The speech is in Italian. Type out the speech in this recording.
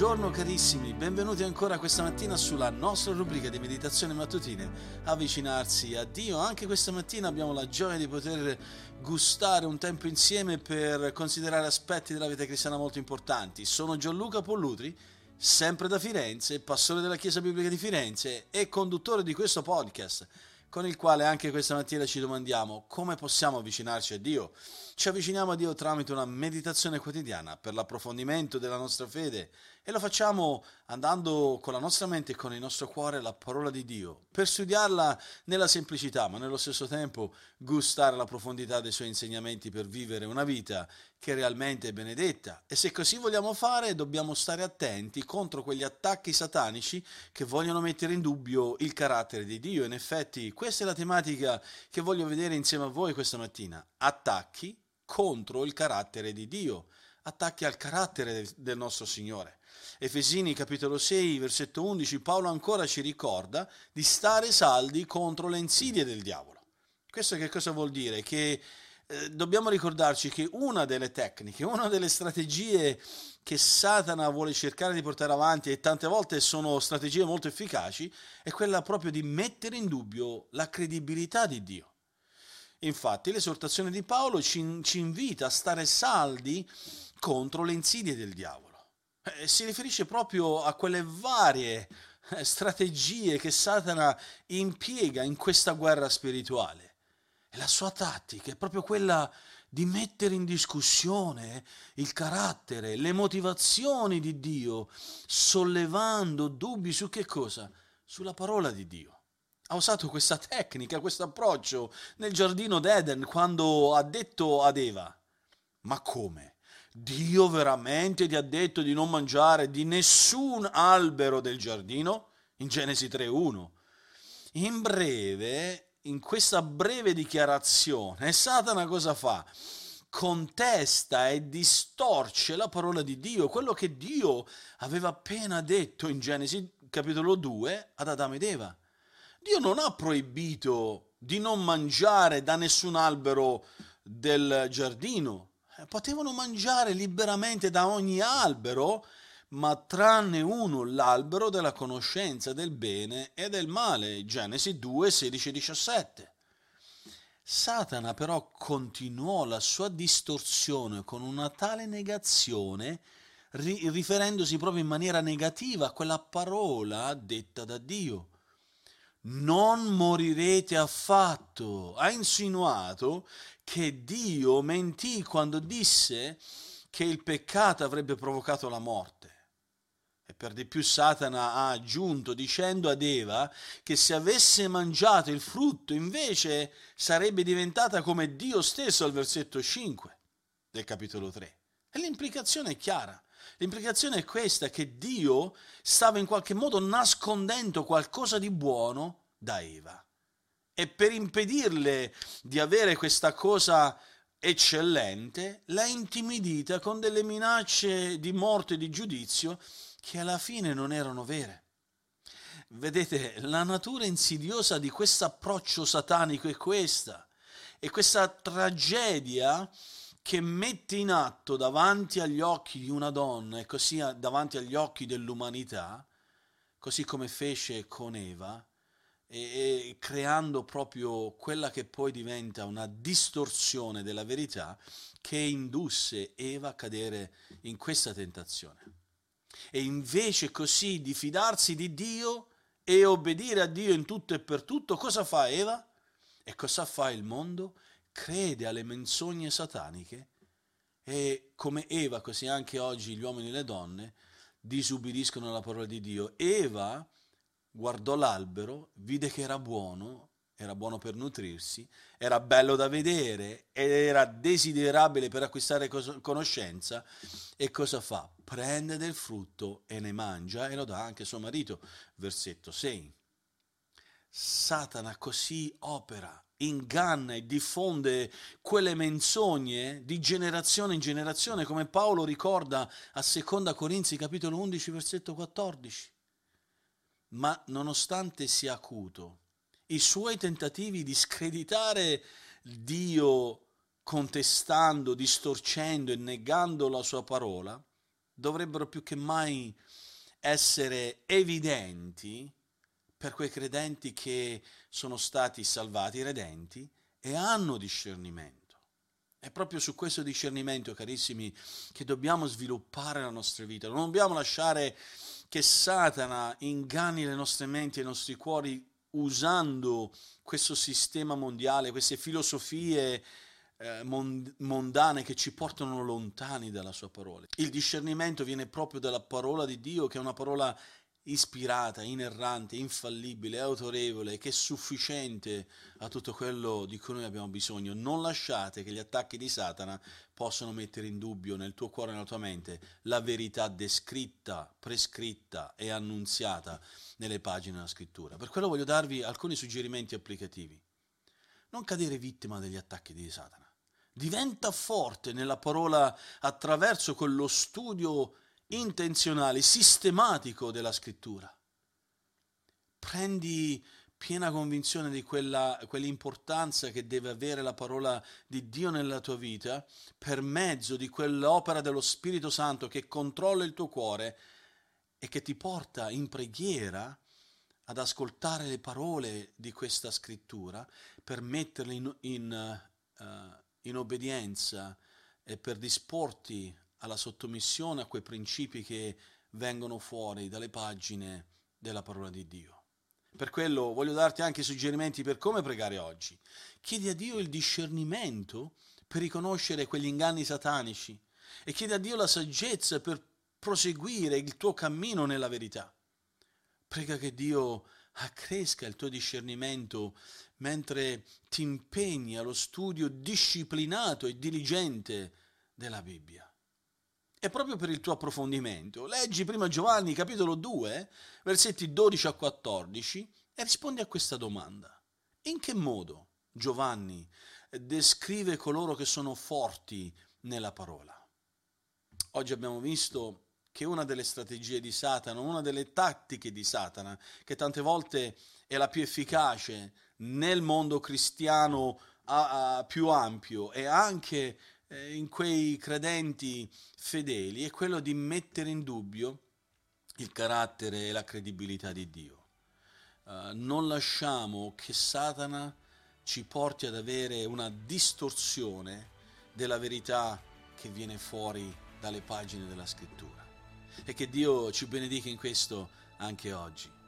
Buongiorno carissimi, benvenuti ancora questa mattina sulla nostra rubrica di meditazioni mattutine, avvicinarsi a Dio. Anche questa mattina abbiamo la gioia di poter gustare un tempo insieme per considerare aspetti della vita cristiana molto importanti. Sono Gianluca Pollutri, sempre da Firenze, pastore della Chiesa Biblica di Firenze e conduttore di questo podcast con il quale anche questa mattina ci domandiamo come possiamo avvicinarci a Dio. Ci avviciniamo a Dio tramite una meditazione quotidiana per l'approfondimento della nostra fede e lo facciamo andando con la nostra mente e con il nostro cuore alla parola di Dio, per studiarla nella semplicità, ma nello stesso tempo gustare la profondità dei suoi insegnamenti per vivere una vita che realmente è benedetta. E se così vogliamo fare, dobbiamo stare attenti contro quegli attacchi satanici che vogliono mettere in dubbio il carattere di Dio. In effetti, questa è la tematica che voglio vedere insieme a voi questa mattina. Attacchi contro il carattere di Dio, attacchi al carattere del nostro Signore. Efesini capitolo 6, versetto 11, Paolo ancora ci ricorda di stare saldi contro le insidie del diavolo. Questo che cosa vuol dire? Che eh, dobbiamo ricordarci che una delle tecniche, una delle strategie che Satana vuole cercare di portare avanti e tante volte sono strategie molto efficaci, è quella proprio di mettere in dubbio la credibilità di Dio. Infatti l'esortazione di Paolo ci, ci invita a stare saldi contro le insidie del diavolo. Eh, si riferisce proprio a quelle varie eh, strategie che Satana impiega in questa guerra spirituale. E la sua tattica è proprio quella di mettere in discussione il carattere, le motivazioni di Dio, sollevando dubbi su che cosa? Sulla parola di Dio ha usato questa tecnica, questo approccio nel giardino d'Eden quando ha detto ad Eva, ma come? Dio veramente ti ha detto di non mangiare di nessun albero del giardino? In Genesi 3.1. In breve, in questa breve dichiarazione, Satana cosa fa? Contesta e distorce la parola di Dio, quello che Dio aveva appena detto in Genesi capitolo 2 ad Adamo ed Eva. Dio non ha proibito di non mangiare da nessun albero del giardino. Potevano mangiare liberamente da ogni albero, ma tranne uno, l'albero della conoscenza del bene e del male. Genesi 2, 16 17. Satana però continuò la sua distorsione con una tale negazione, riferendosi proprio in maniera negativa a quella parola detta da Dio non morirete affatto. Ha insinuato che Dio mentì quando disse che il peccato avrebbe provocato la morte. E per di più Satana ha aggiunto dicendo ad Eva che se avesse mangiato il frutto invece sarebbe diventata come Dio stesso al versetto 5 del capitolo 3. E l'implicazione è chiara. L'implicazione è questa, che Dio stava in qualche modo nascondendo qualcosa di buono da Eva. E per impedirle di avere questa cosa eccellente, l'ha intimidita con delle minacce di morte e di giudizio che alla fine non erano vere. Vedete, la natura insidiosa di questo approccio satanico è questa. E questa tragedia che mette in atto davanti agli occhi di una donna e così davanti agli occhi dell'umanità, così come fece con Eva, e, e creando proprio quella che poi diventa una distorsione della verità che indusse Eva a cadere in questa tentazione. E invece così di fidarsi di Dio e obbedire a Dio in tutto e per tutto, cosa fa Eva? E cosa fa il mondo? Crede alle menzogne sataniche e come Eva, così anche oggi gli uomini e le donne disubbidiscono la parola di Dio. Eva guardò l'albero, vide che era buono, era buono per nutrirsi, era bello da vedere ed era desiderabile per acquistare conoscenza e cosa fa? Prende del frutto e ne mangia e lo dà anche a suo marito. Versetto 6. Satana così opera inganna e diffonde quelle menzogne di generazione in generazione, come Paolo ricorda a 2 Corinzi capitolo 11 versetto 14. Ma nonostante sia acuto, i suoi tentativi di screditare Dio contestando, distorcendo e negando la sua parola, dovrebbero più che mai essere evidenti per quei credenti che sono stati salvati, redenti e hanno discernimento. È proprio su questo discernimento, carissimi, che dobbiamo sviluppare la nostra vita. Non dobbiamo lasciare che Satana inganni le nostre menti e i nostri cuori usando questo sistema mondiale, queste filosofie eh, mondane che ci portano lontani dalla sua parola. Il discernimento viene proprio dalla parola di Dio, che è una parola ispirata, inerrante, infallibile, autorevole, che è sufficiente a tutto quello di cui noi abbiamo bisogno. Non lasciate che gli attacchi di Satana possano mettere in dubbio nel tuo cuore e nella tua mente la verità descritta, prescritta e annunziata nelle pagine della scrittura. Per quello voglio darvi alcuni suggerimenti applicativi. Non cadere vittima degli attacchi di Satana. Diventa forte nella parola attraverso quello studio intenzionale, sistematico della scrittura. Prendi piena convinzione di quella, quell'importanza che deve avere la parola di Dio nella tua vita per mezzo di quell'opera dello Spirito Santo che controlla il tuo cuore e che ti porta in preghiera ad ascoltare le parole di questa scrittura per metterle in, in, uh, in obbedienza e per disporti alla sottomissione a quei principi che vengono fuori dalle pagine della parola di Dio. Per quello voglio darti anche suggerimenti per come pregare oggi. Chiedi a Dio il discernimento per riconoscere quegli inganni satanici e chiedi a Dio la saggezza per proseguire il tuo cammino nella verità. Prega che Dio accresca il tuo discernimento mentre ti impegni allo studio disciplinato e diligente della Bibbia. E proprio per il tuo approfondimento, leggi prima Giovanni capitolo 2, versetti 12 a 14 e rispondi a questa domanda. In che modo Giovanni descrive coloro che sono forti nella parola? Oggi abbiamo visto che una delle strategie di Satana, una delle tattiche di Satana, che tante volte è la più efficace nel mondo cristiano a, a più ampio e anche eh, in quei credenti fedeli è quello di mettere in dubbio il carattere e la credibilità di Dio. Uh, non lasciamo che Satana ci porti ad avere una distorsione della verità che viene fuori dalle pagine della scrittura. E che Dio ci benedica in questo anche oggi.